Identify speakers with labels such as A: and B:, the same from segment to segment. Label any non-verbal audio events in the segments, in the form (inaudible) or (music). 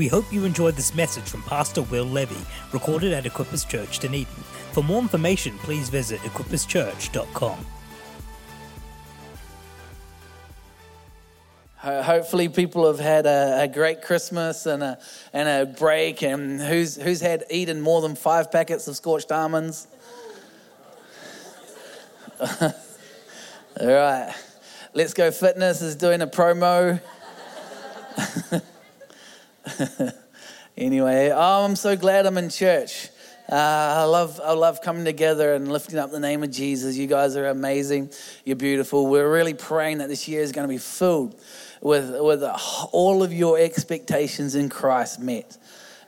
A: We hope you enjoyed this message from Pastor Will Levy, recorded at Equippers Church, Dunedin. For more information, please visit equipperschurch.com.
B: Hopefully, people have had a, a, great Christmas and a, and a break. And who's, who's had eaten more than five packets of scorched almonds? (laughs) All right. Let's Go Fitness is doing a promo. (laughs) anyway, oh, I'm so glad I'm in church. Uh, I love I love coming together and lifting up the name of Jesus. You guys are amazing. You're beautiful. We're really praying that this year is going to be filled with with all of your expectations in Christ met.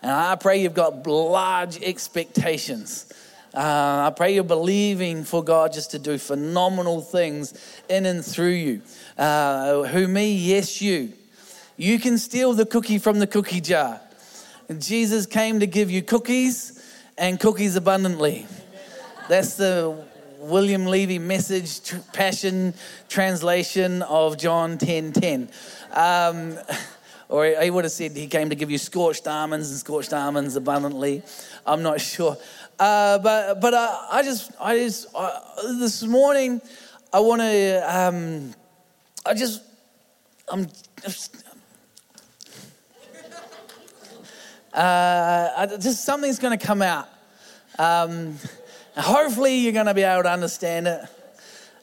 B: And I pray you've got large expectations. Uh, I pray you're believing for God just to do phenomenal things in and through you. Uh, who me? Yes, you. You can steal the cookie from the cookie jar. Jesus came to give you cookies and cookies abundantly. That's the William Levy message passion translation of John 10 10. Um, (laughs) or he would have said he came to give you scorched almonds and scorched almonds abundantly. I'm not (laughs) sure. Uh, but but uh, I just, I just uh, this morning, I want to, um, I just, I'm just, uh, just something's going to come out. Um, hopefully, you're going to be able to understand it.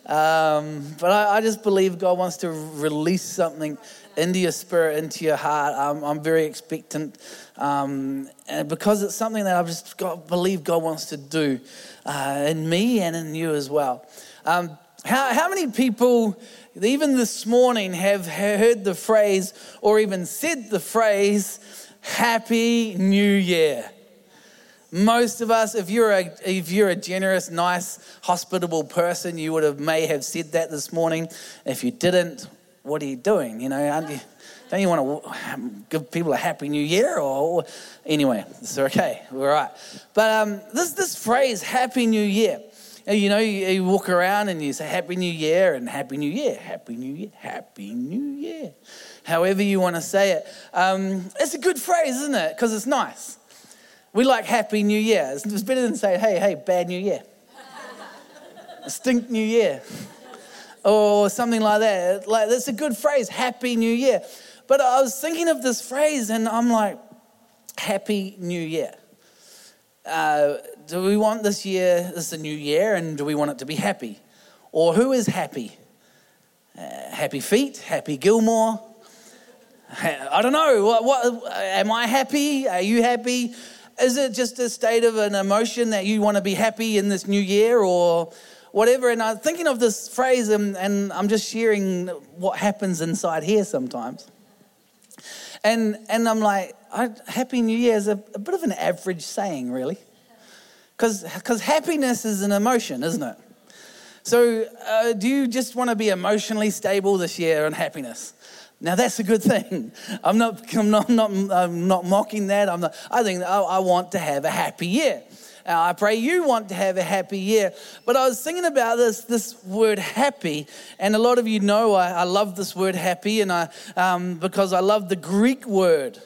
B: Um, but I, I, just believe God wants to release something into your spirit, into your heart. I'm, I'm very expectant. Um, and because it's something that I've just got, believe God wants to do uh, in me and in you as well. Um, how, how many people, even this morning, have heard the phrase or even said the phrase, Happy New Year. Most of us, if you're a if you're a generous, nice, hospitable person, you would have may have said that this morning. If you didn't, what are you doing? You know, you, don't you want to give people a happy new year? Or anyway, it's okay, we're right. But um, this this phrase, "Happy New Year," you know, you, you walk around and you say "Happy New Year" and "Happy New Year," "Happy New Year," "Happy New Year." However you want to say it. Um, it's a good phrase, isn't it? Because it's nice. We like Happy New Year. It's better than saying, hey, hey, bad New Year. Stink New Year. Or something like that. Like, that's a good phrase, Happy New Year. But I was thinking of this phrase and I'm like, Happy New Year. Uh, do we want this year, this is a new year, and do we want it to be happy? Or who is happy? Uh, happy Feet, Happy Gilmore, (laughs) I don't know. What, what, am I happy? Are you happy? Is it just a state of an emotion that you want to be happy in this new year or whatever? And I'm thinking of this phrase and, and I'm just sharing what happens inside here sometimes. And, and I'm like, Happy New Year is a, a bit of an average saying, really. Because happiness is an emotion, isn't it? So, uh, do you just want to be emotionally stable this year and happiness? Now that's a good thing. I'm not, I'm not, not, I'm not mocking that. I'm not, I think I, I want to have a happy year. Now, I pray you want to have a happy year. But I was thinking about this, this word happy, and a lot of you know I, I love this word happy, and I, um, because I love the Greek word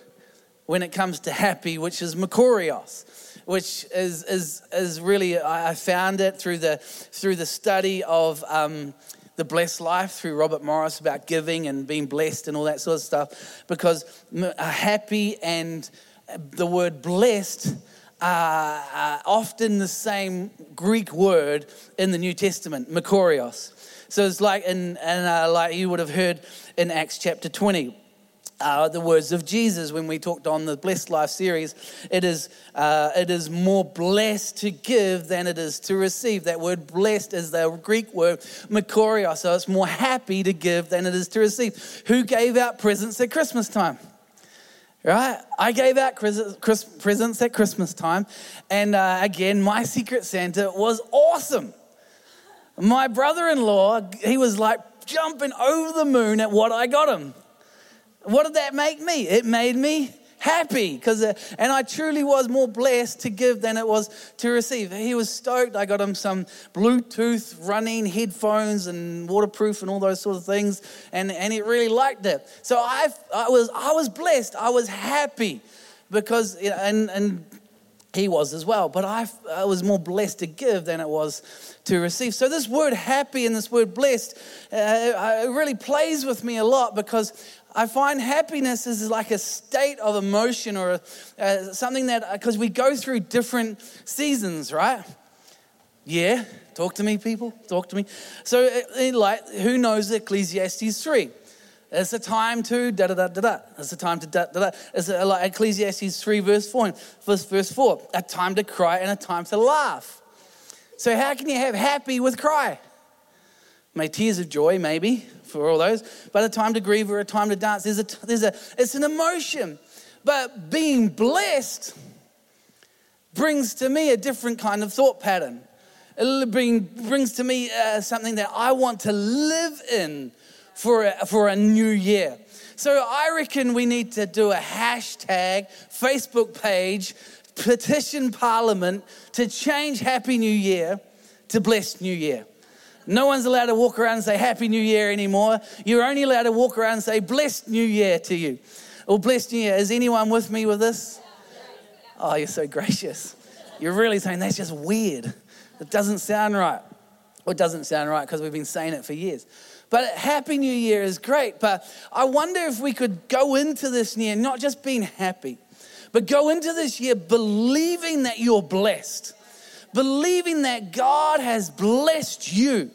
B: when it comes to happy, which is makarios which is, is, is really, I found it through the, through the study of um, the blessed life through Robert Morris about giving and being blessed and all that sort of stuff because uh, happy and uh, the word blessed are often the same Greek word in the New Testament, makarios. So it's like in, in uh, like you would have heard in Acts chapter 20 the words of Jesus when we talked on the Blessed Life series. It is, uh, it is more blessed to give than it is to receive. That word blessed is the Greek word makarios, so it's more happy to give than it is to receive. Who gave out presents at Christmas time? Right? I gave out presents at Christmas time, and uh, again, my Secret Santa was awesome. My brother in law, he was like jumping over the moon at what I got him. What did that make me? It made me happy because uh, and i truly was more blessed to give than it was to receive. He was stoked. I got him some bluetooth running headphones and waterproof and all those sort of things and and he really liked it. So i i was i was blessed. I was happy because and and he was as well. But I, I was more blessed to give than it was to receive. So this word happy and this word blessed uh, it really plays with me a lot because I find happiness is like a state of emotion or uh, something that, because we go through different seasons, right? Yeah, talk to me, people, talk to me. So, uh, like, who knows Ecclesiastes 3? It's a time to da da da da da. It's a time to da da da. It's a, like Ecclesiastes 3, verse 4, verse, verse 4. A time to cry and a time to laugh. So, how can you have happy with cry? May tears of joy, maybe for all those, but a time to grieve or a time to dance. There's a, there's a, it's an emotion. But being blessed brings to me a different kind of thought pattern. It bring, brings to me uh, something that I want to live in for a, for a new year. So I reckon we need to do a hashtag, Facebook page, petition Parliament to change Happy New Year to Blessed New Year. No one's allowed to walk around and say Happy New Year anymore. You're only allowed to walk around and say Blessed New Year to you. Or Blessed New Year. Is anyone with me with this? Oh, you're so gracious. You're really saying that's just weird. It doesn't sound right. Well, it doesn't sound right because we've been saying it for years. But Happy New Year is great. But I wonder if we could go into this year not just being happy, but go into this year believing that you're blessed believing that God has blessed you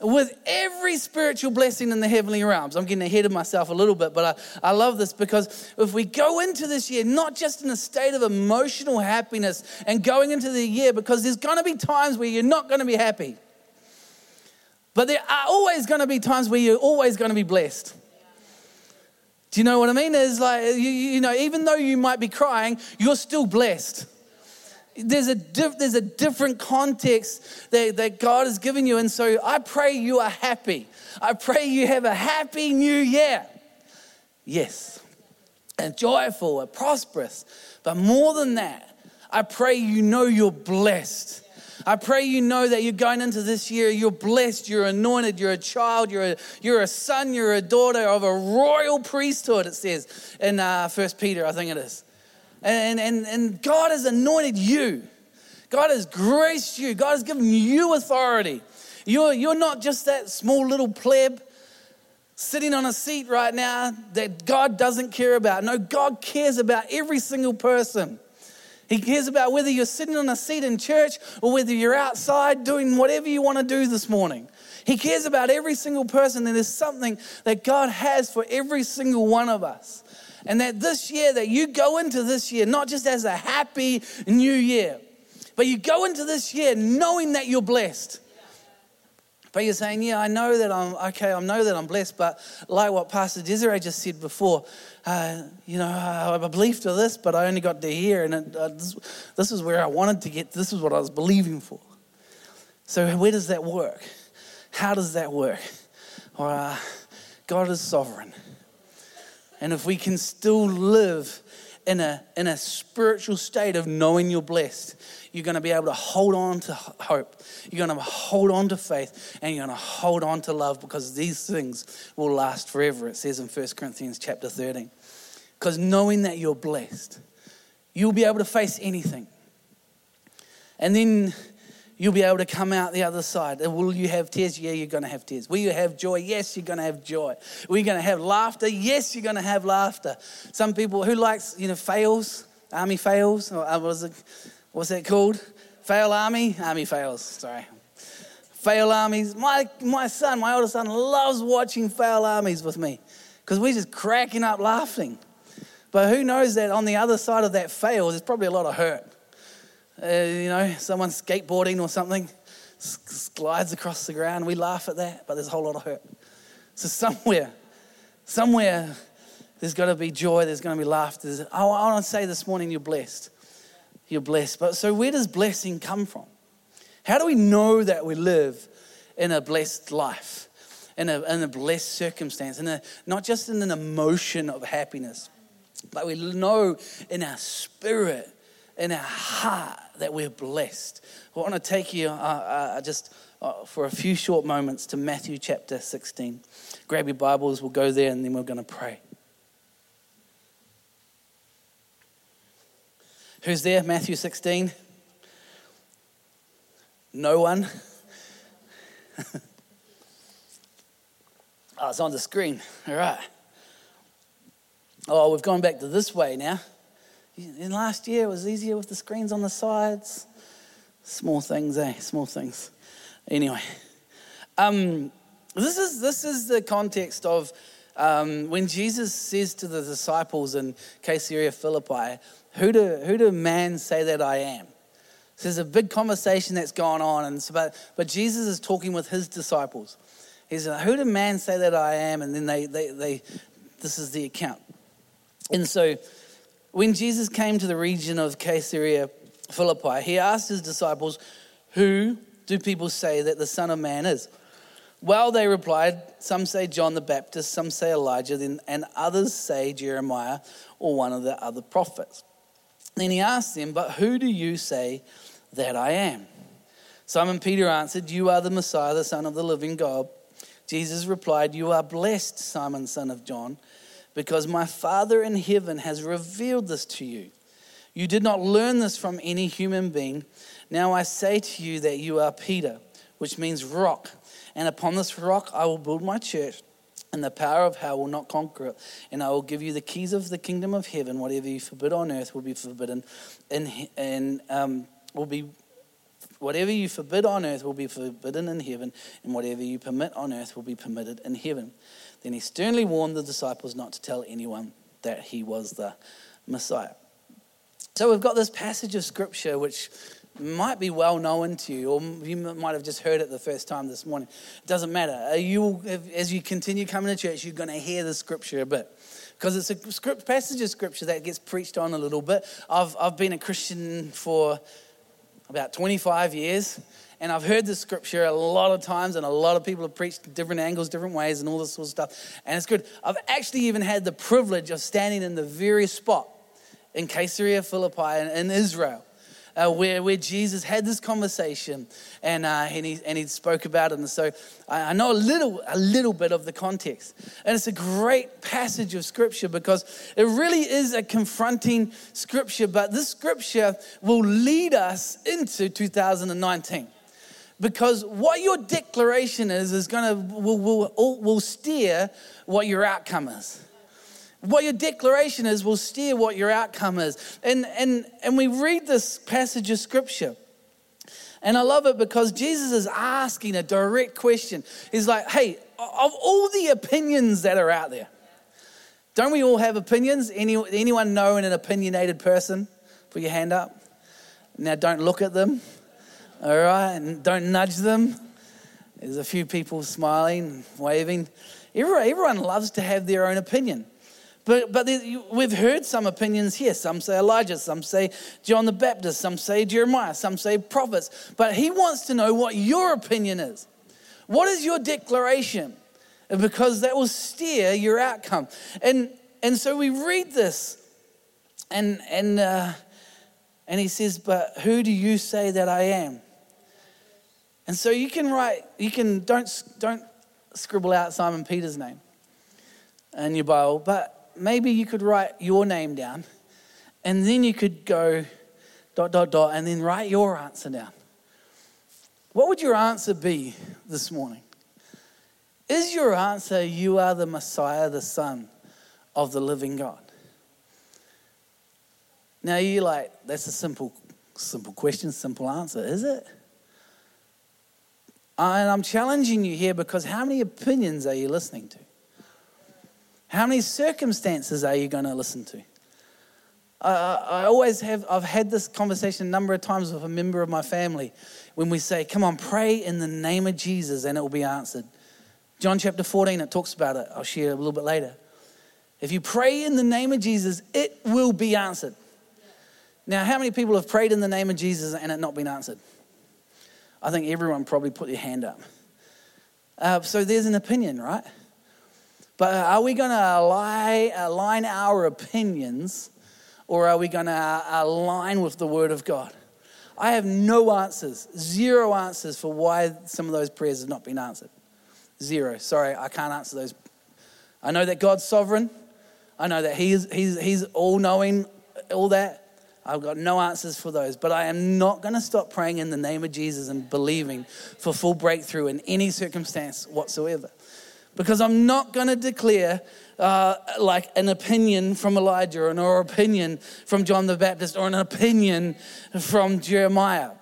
B: with every spiritual blessing in the heavenly realms. I'm getting ahead of myself a little bit, but I, I love this because if we go into this year not just in a state of emotional happiness and going into the year, because there's going to be times where you're not going to be happy. But there are always going to be times where you're always going to be blessed. Do you know what I mean? Is like, you, you know, even though you might be crying, you're still blessed there's a, diff, there's a different context that, that God has given you. And so I pray you are happy. I pray you have a happy new year. Yes. And joyful and prosperous. But more than that, I pray you know you're blessed. I pray you know that you're going into this year, you're blessed, you're anointed, you're a child, you're a, you're a son, you're a daughter of a royal priesthood, it says in uh, 1 Peter, I think it is. And, and, and God has anointed you. God has graced you. God has given you authority. You're, you're not just that small little pleb sitting on a seat right now that God doesn't care about. No, God cares about every single person. He cares about whether you're sitting on a seat in church or whether you're outside doing whatever you want to do this morning. He cares about every single person. And there's something that God has for every single one of us. And that this year, that you go into this year not just as a happy new year, but you go into this year knowing that you're blessed. But you're saying, yeah, I know that I'm okay. I know that I'm blessed. But like what Pastor Desiree just said before, uh, you know, I believed for this, but I only got to here, and it, uh, this, this is where I wanted to get. This is what I was believing for. So where does that work? How does that work? Or uh, God is sovereign. And if we can still live in a, in a spiritual state of knowing you're blessed, you're going to be able to hold on to hope. You're going to hold on to faith and you're going to hold on to love because these things will last forever. It says in 1 Corinthians chapter 13. Because knowing that you're blessed, you'll be able to face anything. And then you'll be able to come out the other side. Will you have tears? Yeah, you're going to have tears. Will you have joy? Yes, you're going to have joy. Will you going to have laughter? Yes, you're going to have laughter. Some people who likes, you know, fails, army fails, or uh, was it, what's that called? Fail army? Army fails, sorry. Fail armies. My, my son, my oldest son, loves watching fail armies with me because we're just cracking up laughing. But who knows that on the other side of that fail, there's probably a lot of hurt uh, you know, someone skateboarding or something slides across the ground. We laugh at that, but there's a whole lot of hurt. So somewhere, somewhere, there's got to be joy. There's going to be laughter. I want to say this morning, you're blessed. You're blessed. But so where does blessing come from? How do we know that we live in a blessed life, in a, in a blessed circumstance, in a, not just in an emotion of happiness? But we know in our spirit, in our heart, that we're blessed. I want to take you uh, uh, just uh, for a few short moments to Matthew chapter 16. Grab your Bibles, we'll go there, and then we're going to pray. Who's there? Matthew 16? No one? (laughs) oh, it's on the screen. All right. Oh, we've gone back to this way now. In last year, it was easier with the screens on the sides. Small things, eh? Small things. Anyway, um, this, is, this is the context of um, when Jesus says to the disciples in Caesarea Philippi, who do, who do man say that I am? So there's a big conversation that's gone on, and but, but Jesus is talking with his disciples. He's like, Who do man say that I am? And then they, they, they this is the account. And so when Jesus came to the region of Caesarea Philippi, he asked his disciples, Who do people say that the Son of Man is? Well, they replied, Some say John the Baptist, some say Elijah, and others say Jeremiah or one of the other prophets. Then he asked them, But who do you say that I am? Simon Peter answered, You are the Messiah, the Son of the living God. Jesus replied, You are blessed, Simon, son of John, because my Father in heaven has revealed this to you. You did not learn this from any human being. Now I say to you that you are Peter, which means rock. And upon this rock I will build my church and the power of hell will not conquer it. And I will give you the keys of the kingdom of heaven. Whatever you forbid on earth will be forbidden, and, and um, will be whatever you forbid on earth will be forbidden in heaven, and whatever you permit on earth will be permitted in heaven. Then he sternly warned the disciples not to tell anyone that he was the Messiah. So we've got this passage of scripture which might be well known to you, or you might have just heard it the first time this morning. It doesn't matter. You, as you continue coming to church, you're going to hear the scripture a bit because it's a script, passage of scripture that gets preached on a little bit. I've, I've been a Christian for about 25 years, and I've heard the scripture a lot of times, and a lot of people have preached different angles, different ways, and all this sort of stuff. And it's good. I've actually even had the privilege of standing in the very spot in Caesarea Philippi in Israel uh, where, where Jesus had this conversation and, uh, and, he, and he spoke about it. And so I, I know a little, a little bit of the context. And it's a great passage of scripture because it really is a confronting scripture, but this scripture will lead us into 2019 because what your declaration is is going to will, will, will steer what your outcome is what your declaration is will steer what your outcome is. And, and, and we read this passage of scripture. And I love it because Jesus is asking a direct question. He's like, hey, of all the opinions that are out there, don't we all have opinions? Any, anyone know an opinionated person? Put your hand up. Now don't look at them, all right? And don't nudge them. There's a few people smiling, waving. Everyone, loves to have their own opinion. But, but we've heard some opinions here. Some say Elijah, some say John the Baptist, some say Jeremiah, some say prophets. But he wants to know what your opinion is. What is your declaration? Because that will steer your outcome. And, and so we read this, and, and, uh, and he says, But who do you say that I am? And so you can write, you can, don't, don't scribble out Simon Peter's name in your Bible, but maybe you could write your name down and then you could go dot, dot, dot, and then write your answer down. What would your answer be this morning? Is your answer, you are the Messiah, the Son of the living God? Now you're like, that's a simple, simple question, simple answer, is it? And I'm challenging you here because how many opinions are you listening to? How many circumstances are you going to listen to? I always have, I've had this conversation a number of times with a member of my family when we say, Come on, pray in the name of Jesus and it will be answered. John chapter 14, it talks about it. I'll share a little bit later. If you pray in the name of Jesus, it will be answered. Now, how many people have prayed in the name of Jesus and it not been answered? I think everyone probably put their hand up. Uh, so there's an opinion, right? But are we going to align our opinions or are we going to align with the Word of God? I have no answers, zero answers for why some of those prayers have not been answered. Zero. Sorry, I can't answer those. I know that God's sovereign. I know that He's, he's, he's all knowing, all that. I've got no answers for those, but I am not going to stop praying in the name of Jesus and believing for full breakthrough in any circumstance whatsoever. Because I'm not going to declare uh, like an opinion from Elijah or an opinion from John the Baptist or an opinion from Jeremiah.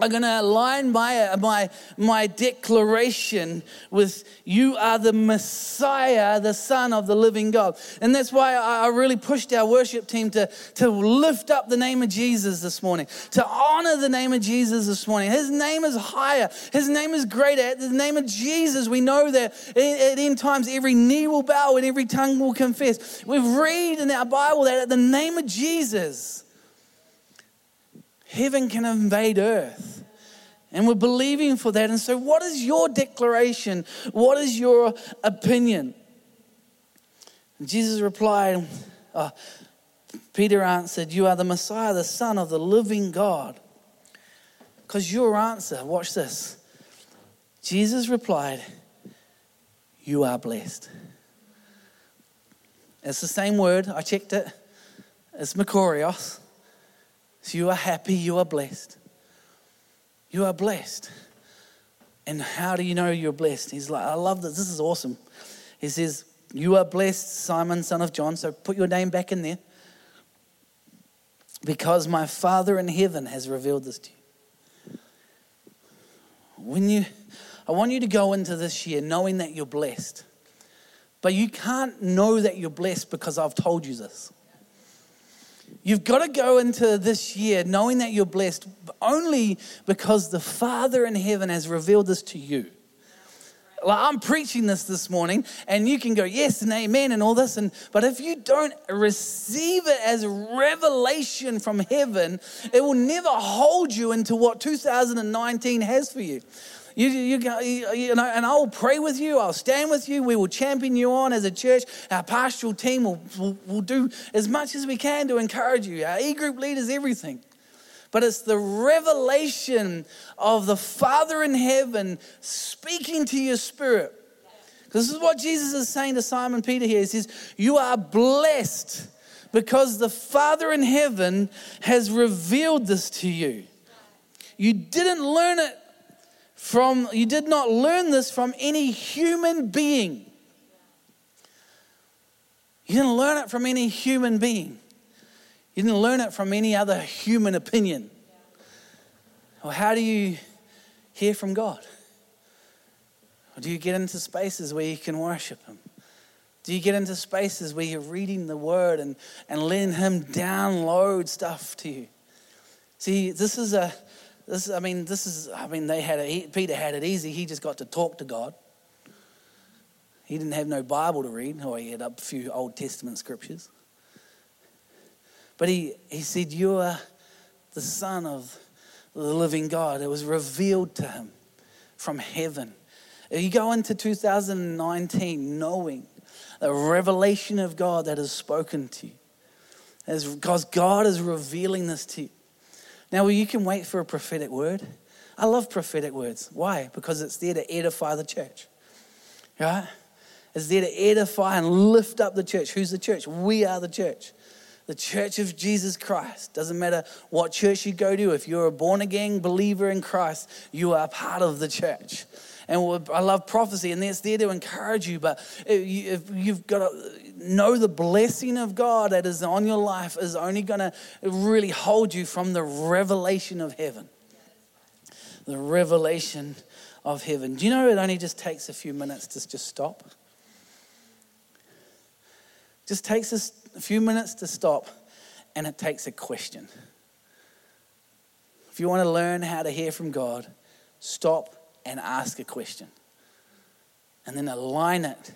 B: I'm going to align my, uh, my, my declaration with you are the Messiah, the Son of the living God. And that's why I really pushed our worship team to, to lift up the name of Jesus this morning, to honor the name of Jesus this morning. His name is higher, His name is greater. At the name of Jesus, we know that at end times every knee will bow and every tongue will confess. We've read in our Bible that at the name of Jesus, heaven can invade earth. And we're believing for that. And so, what is your declaration? What is your opinion? And Jesus replied, uh, Peter answered, You are the Messiah, the Son of the living God. Because your answer, watch this. Jesus replied, You are blessed. It's the same word, I checked it. It's Makarios. So you are happy, you are blessed. You are blessed. And how do you know you're blessed? He's like, I love this. This is awesome. He says, You are blessed, Simon, son of John. So put your name back in there. Because my Father in heaven has revealed this to you. When you, I want you to go into this year knowing that you're blessed. But you can't know that you're blessed because I've told you this. You've got to go into this year knowing that you're blessed only because the Father in heaven has revealed this to you. Like I'm preaching this this morning, and you can go yes and amen and all this, and but if you don't receive it as revelation from heaven, it will never hold you into what 2019 has for you. You, you, you know, and I'll pray with you. I'll stand with you. We will champion you on as a church. Our pastoral team will, will, will do as much as we can to encourage you. Our e group leaders, everything. But it's the revelation of the Father in heaven speaking to your spirit. This is what Jesus is saying to Simon Peter here. He says, You are blessed because the Father in heaven has revealed this to you. You didn't learn it from, you did not learn this from any human being. You didn't learn it from any human being. You didn't learn it from any other human opinion. Well, how do you hear from God? Or do you get into spaces where you can worship Him? Do you get into spaces where you're reading the Word and, and letting Him download stuff to you? See, this is a this, I mean, this is, I mean, they had it, Peter had it easy. He just got to talk to God. He didn't have no Bible to read, or he had a few Old Testament scriptures. But he, he said, You are the Son of the living God. It was revealed to him from heaven. You go into 2019 knowing the revelation of God that has spoken to you. Because God is revealing this to you. Now, you can wait for a prophetic word. I love prophetic words. Why? Because it's there to edify the church. Right? It's there to edify and lift up the church. Who's the church? We are the church. The church of Jesus Christ. Doesn't matter what church you go to, if you're a born again believer in Christ, you are part of the church. And I love prophecy, and it's there to encourage you. But if you've got to know the blessing of God that is on your life is only going to really hold you from the revelation of heaven. The revelation of heaven. Do you know it only just takes a few minutes to just stop? Just takes us a few minutes to stop, and it takes a question. If you want to learn how to hear from God, stop and ask a question. And then align it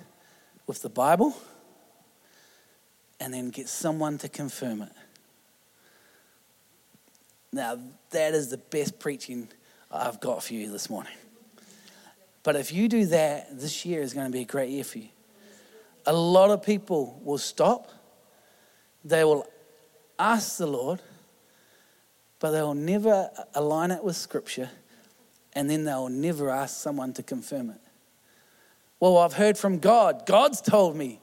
B: with the Bible and then get someone to confirm it. Now, that is the best preaching I've got for you this morning. But if you do that, this year is going to be a great year for you. a lot of people will stop, they will ask the Lord, but they will never align it with Scripture, and then they'll never ask someone to confirm it. Well, I've heard from God. God's told me.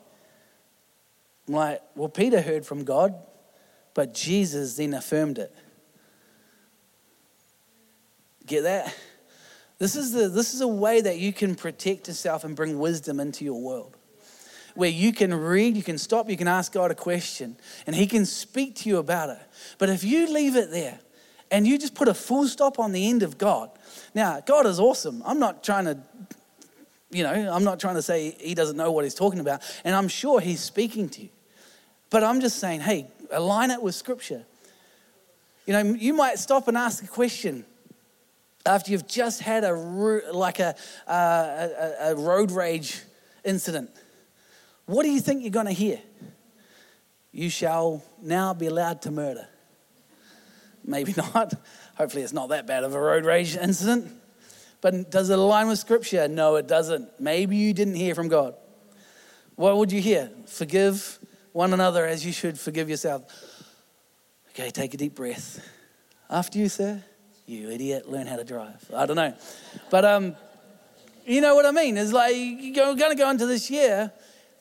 B: I'm like, well, Peter heard from God, but Jesus then affirmed it. Get that? This is, the, this is a way that you can protect yourself and bring wisdom into your world. Where you can read, you can stop, you can ask God a question, and He can speak to you about it. But if you leave it there and you just put a full stop on the end of God, now, God is awesome. I'm not trying to, you know, I'm not trying to say He doesn't know what He's talking about, and I'm sure He's speaking to you. But I'm just saying, hey, align it with Scripture. You know, you might stop and ask a question after you've just had a like uh, a, a, a road rage incident. What do you think you're going to hear? You shall now be allowed to murder. Maybe (laughs) not. Hopefully, it's not that bad of a road rage incident. But does it align with Scripture? No, it doesn't. Maybe you didn't hear from God. What would you hear? Forgive one another as you should forgive yourself. Okay, take a deep breath. After you, sir, you idiot, learn how to drive. I don't know. But um, you know what I mean? It's like you're going to go into this year,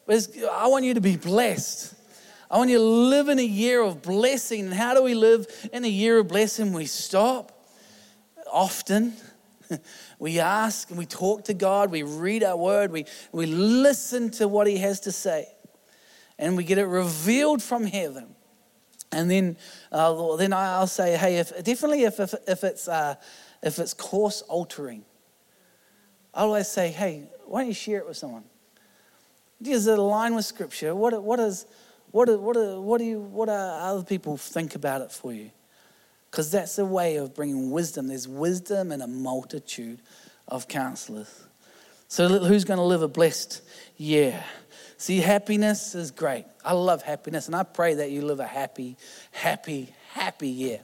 B: I want you to be blessed. I want you to live in a year of blessing. And how do we live in a year of blessing? We stop often. (laughs) we ask and we talk to God. We read our word. We, we listen to what He has to say and we get it revealed from heaven. And then, uh, then I'll say, hey, if, definitely if, if, if, it's, uh, if it's course altering, I'll always say, hey, why don't you share it with someone? Does it align with Scripture? What, what, is, what, what, what, do you, what do other people think about it for you? Because that's a way of bringing wisdom. There's wisdom in a multitude of counselors. So, who's going to live a blessed year? See, happiness is great. I love happiness, and I pray that you live a happy, happy, happy year.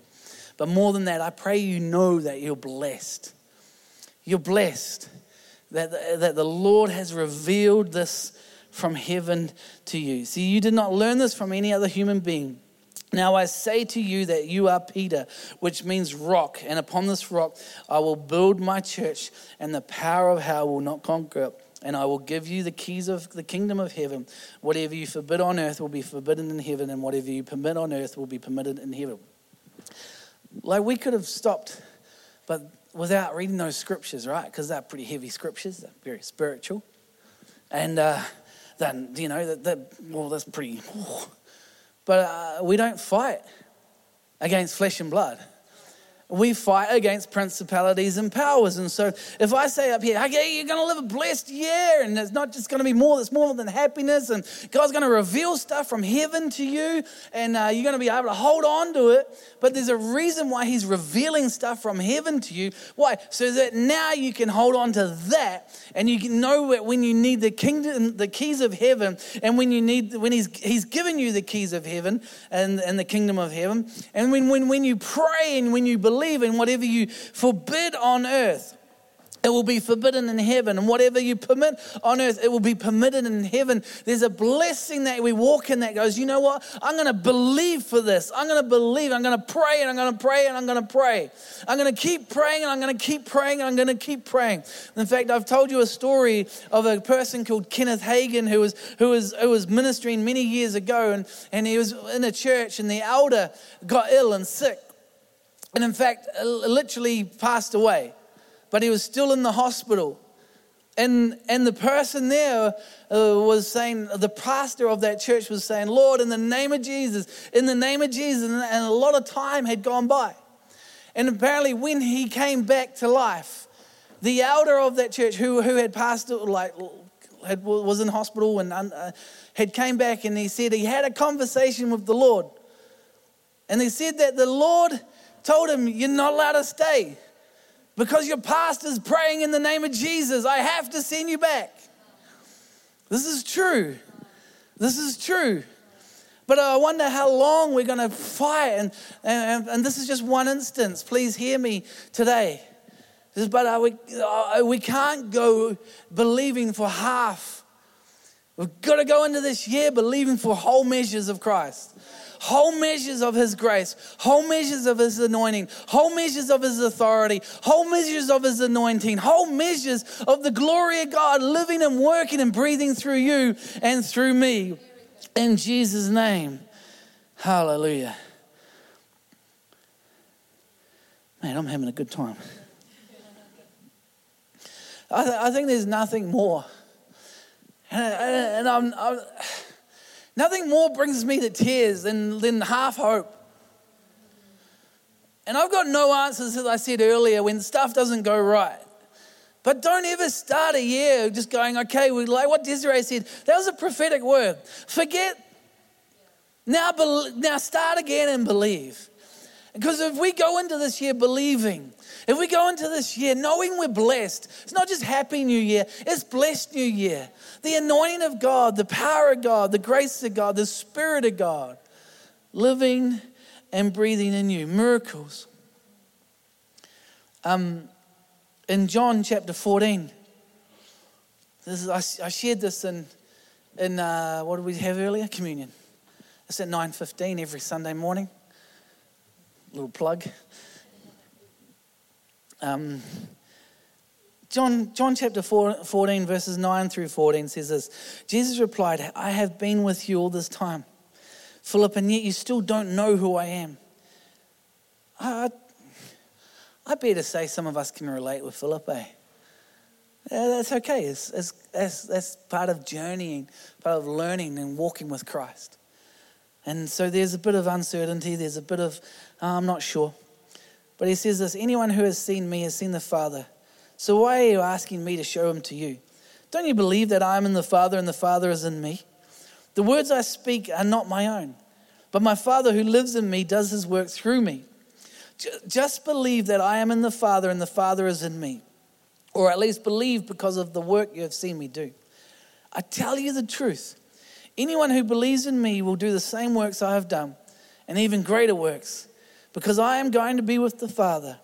B: But more than that, I pray you know that you're blessed. You're blessed that the, that the Lord has revealed this from heaven to you. See, you did not learn this from any other human being. Now I say to you that you are Peter, which means rock, and upon this rock I will build my church, and the power of hell will not conquer it and I will give you the keys of the kingdom of heaven. Whatever you forbid on earth will be forbidden in heaven, and whatever you permit on earth will be permitted in heaven. Like we could have stopped, but without reading those scriptures, right? Because they're pretty heavy scriptures, they're very spiritual. And uh, then, you know, that, that, well, that's pretty. But uh, we don't fight against flesh and blood we fight against principalities and powers. And so if I say up here, okay, you're going to live a blessed year, and it's not just going to be more, it's more than happiness, and God's going to reveal stuff from heaven to you, and uh, you're going to be able to hold on to it. But there's a reason why He's revealing stuff from heaven to you. Why? So that now you can hold on to that, and you know that when you need the kingdom, the keys of heaven, and when you need, when He's He's given you the keys of heaven and, and the kingdom of heaven, and when, when, when you pray and when you believe, believe in whatever you forbid on earth it will be forbidden in heaven. And whatever you permit on earth, it will be permitted in heaven. There's a blessing that we walk in that goes, you know what? I'm going to believe for this. I'm going to believe. I'm going to pray and I'm going to pray and I'm going to pray. I'm going to keep praying and I'm going to keep praying and I'm going to keep praying. In fact, I've told you a story of a person called Kenneth Hagin who was, who was, who was ministering many years ago and, and he was in a church and the elder got ill and sick and in fact, literally passed away. But he was still in the hospital. And, and the person there uh, was saying, the pastor of that church was saying, Lord, in the name of Jesus, in the name of Jesus. And, and a lot of time had gone by. And apparently, when he came back to life, the elder of that church who, who had passed, like, had, was in hospital and uh, had came back and he said he had a conversation with the Lord. And he said that the Lord told him, You're not allowed to stay because your pastor's praying in the name of Jesus. I have to send you back. This is true. This is true. But I wonder how long we're going to fight. And, and, and this is just one instance. Please hear me today. But we, we can't go believing for half We've got to go into this year believing for whole measures of Christ whole measures of His grace, whole measures of His anointing, whole measures of His authority, whole measures of His anointing, whole measures of the glory of God living and working and breathing through you and through me. In Jesus' name. Hallelujah. Man, I'm having a good time. I, th- I think there's nothing more. And, and I'm, I'm, nothing more brings me to tears than, than half hope. And I've got no answers, as I said earlier, when stuff doesn't go right. But don't ever start a year just going, okay, we like what Desiree said. That was a prophetic word. Forget. Now, now start again and believe. Because if we go into this year believing, if we go into this year knowing we're blessed, it's not just happy new year, it's blessed new year. The anointing of God, the power of God, the grace of God, the spirit of God living and breathing in you. Miracles. Um, in John chapter 14, this is, I, I shared this in, in uh, what did we have earlier? Communion. It's at 9.15 every Sunday morning little plug. Um, John, John chapter 4, 14, verses 9 through 14 says this Jesus replied, I have been with you all this time, Philip, and yet you still don't know who I am. I, I better say some of us can relate with Philip, eh? Yeah, that's okay. It's, it's, that's, that's part of journeying, part of learning and walking with Christ. And so there's a bit of uncertainty, there's a bit of, oh, I'm not sure. But he says this anyone who has seen me has seen the Father. So why are you asking me to show him to you? Don't you believe that I am in the Father and the Father is in me? The words I speak are not my own, but my Father who lives in me does his work through me. Just believe that I am in the Father and the Father is in me, or at least believe because of the work you have seen me do. I tell you the truth. Anyone who believes in me will do the same works I have done, and even greater works, because I am going to be with the Father.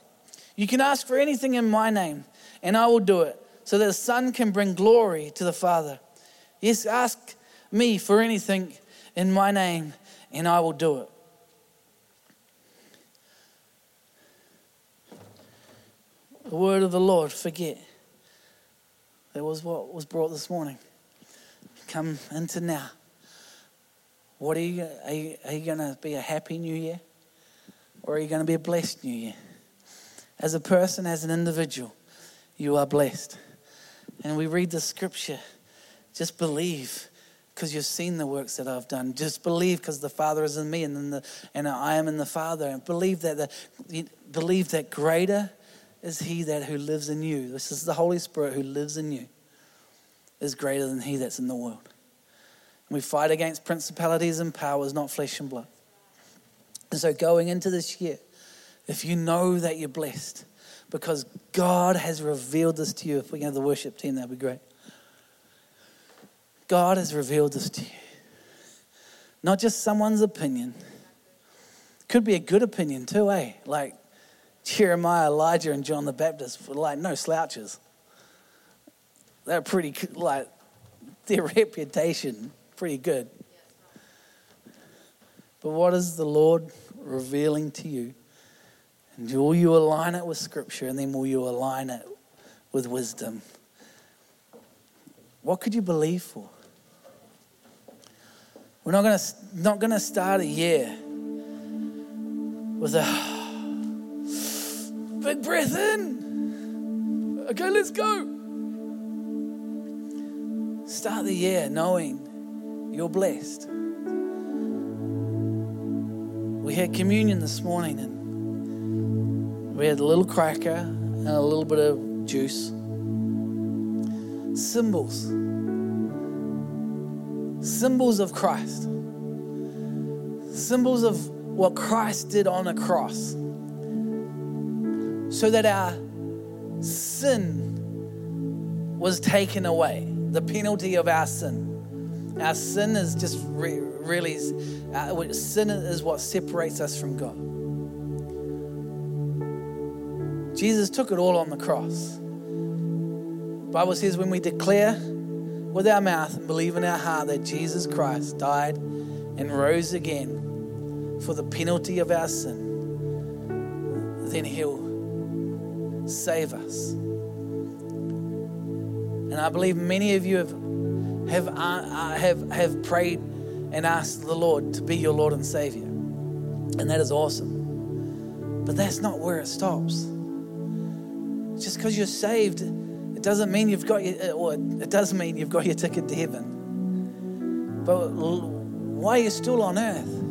B: You can ask for anything in my name, and I will do it, so that the Son can bring glory to the Father. Yes, ask me for anything in my name, and I will do it. The word of the Lord, forget. That was what was brought this morning. Come into now. What are you, are you, are you going to be a happy new year? Or are you going to be a blessed new year? As a person, as an individual, you are blessed. And we read the scripture. Just believe because you've seen the works that I've done. Just believe because the Father is in me and, then the, and I am in the Father. And believe that, the, believe that greater is He that who lives in you. This is the Holy Spirit who lives in you, is greater than He that's in the world. We fight against principalities and powers, not flesh and blood. And so, going into this year, if you know that you're blessed, because God has revealed this to you, if we can have the worship team, that'd be great. God has revealed this to you. Not just someone's opinion. Could be a good opinion too, eh? Like Jeremiah, Elijah, and John the Baptist were like no slouches. They're pretty, like, their (laughs) reputation pretty good. But what is the Lord revealing to you? And will you align it with Scripture and then will you align it with wisdom? What could you believe for? We're not going to not going to start a year with a (sighs) big breath in. Okay, let's go. Start the year knowing you're blessed. We had communion this morning and we had a little cracker and a little bit of juice. Symbols. Symbols of Christ. Symbols of what Christ did on a cross. So that our sin was taken away, the penalty of our sin. Our sin is just re- really, uh, sin is what separates us from God. Jesus took it all on the cross. Bible says when we declare with our mouth and believe in our heart that Jesus Christ died and rose again for the penalty of our sin, then He'll save us. And I believe many of you have have, uh, uh, have, have prayed and asked the Lord to be your Lord and Savior. And that is awesome. But that's not where it stops. Just because you're saved, it doesn't mean you've got your, or it does mean you've got your ticket to heaven. But why are you're still on earth,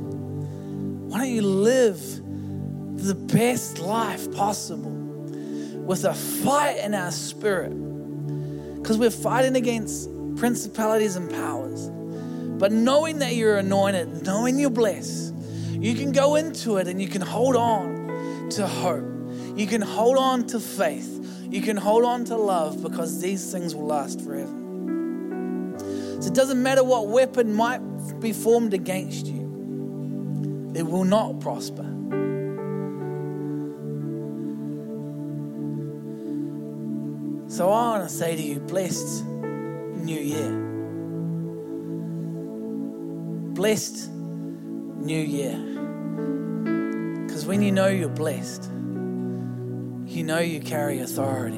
B: why don't you live the best life possible with a fight in our spirit? Because we're fighting against principalities and powers. But knowing that you're anointed, knowing you're blessed, you can go into it and you can hold on to hope. You can hold on to faith. You can hold on to love because these things will last forever. So it doesn't matter what weapon might be formed against you, it will not prosper. So I want to say to you, blessed new year. Blessed new year. Because when you know you're blessed, you know you carry authority.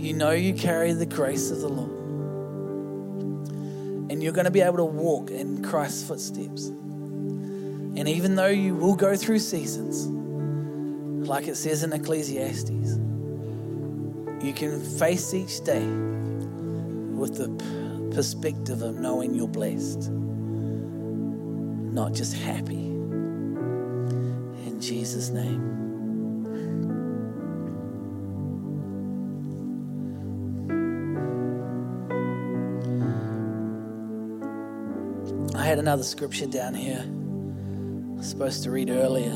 B: You know you carry the grace of the Lord. And you're going to be able to walk in Christ's footsteps. And even though you will go through seasons, like it says in Ecclesiastes, you can face each day with the perspective of knowing you're blessed, not just happy. In Jesus' name. I had another scripture down here I was supposed to read earlier.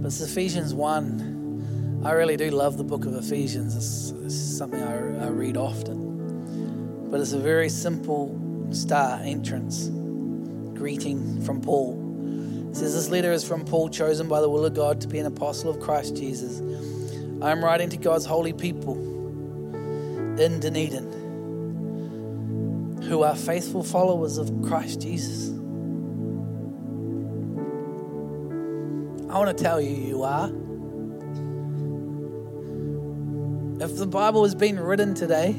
B: But it's Ephesians 1. I really do love the book of Ephesians. It's, it's something I, I read often but it's a very simple star entrance greeting from Paul. It says, This letter is from Paul, chosen by the will of God to be an apostle of Christ Jesus. I am writing to God's holy people in Dunedin who are faithful followers of Christ Jesus. I want to tell you, you are. If the Bible has been written today,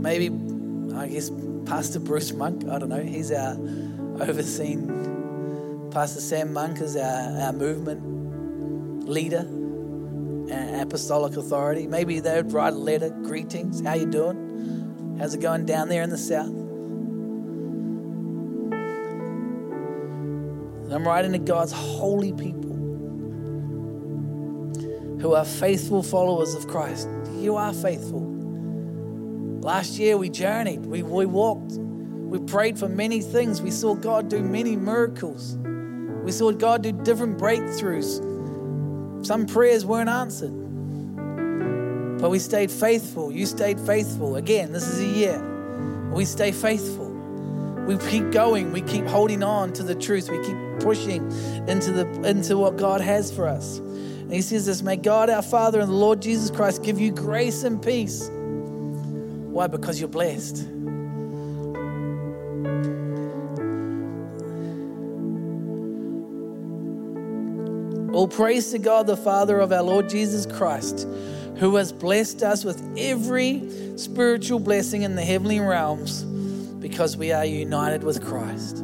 B: maybe, I guess, Pastor Bruce Monk, I don't know, he's our overseeing, Pastor Sam Monk is our, our movement leader, apostolic authority. Maybe they would write a letter, greetings, how you doing? How's it going down there in the south? And I'm writing to God's holy people who are faithful followers of Christ. You are faithful. Last year we journeyed, we, we walked, we prayed for many things. We saw God do many miracles. We saw God do different breakthroughs. Some prayers weren't answered, but we stayed faithful. You stayed faithful. Again, this is a year. We stay faithful. We keep going. We keep holding on to the truth. We keep pushing into, the, into what God has for us. And he says this May God our Father and the Lord Jesus Christ give you grace and peace why? Because you're blessed. All praise to God, the Father of our Lord Jesus Christ, who has blessed us with every spiritual blessing in the heavenly realms because we are united with Christ.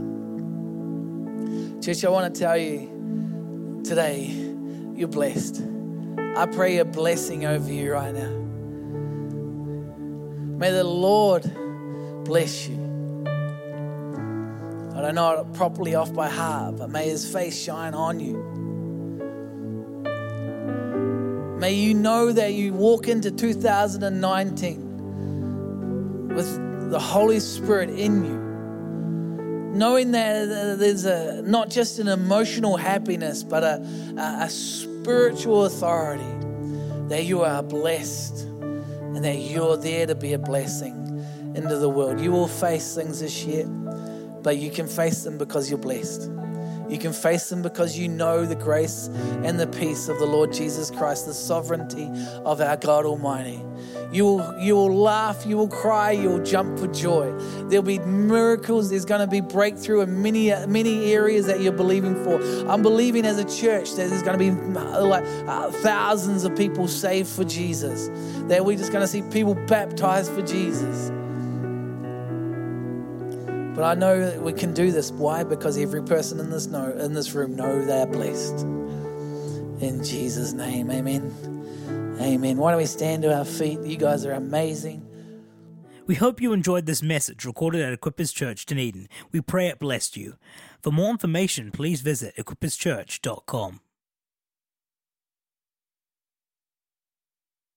B: Church, I want to tell you today, you're blessed. I pray a blessing over you right now. May the Lord bless you. I don't know it properly off by heart, but may his face shine on you. May you know that you walk into 2019 with the Holy Spirit in you. Knowing that there's a, not just an emotional happiness, but a, a, a spiritual authority, that you are blessed and that you're there to be a blessing into the world. You will face things this year, but you can face them because you're blessed. You can face them because you know the grace and the peace of the Lord Jesus Christ, the sovereignty of our God Almighty. You will, you will laugh, you will cry, you will jump for joy. There'll be miracles, there's going to be breakthrough in many, many areas that you're believing for. I'm believing as a church that there's going to be like uh, thousands of people saved for Jesus, that we're just going to see people baptized for Jesus. But I know that we can do this. Why? Because every person in this know in this room know they're blessed. In Jesus' name, Amen. Amen. Why don't we stand to our feet? You guys are amazing.
A: We hope you enjoyed this message recorded at Equippers Church, Dunedin. We pray it blessed you. For more information, please visit equipperschurch.com.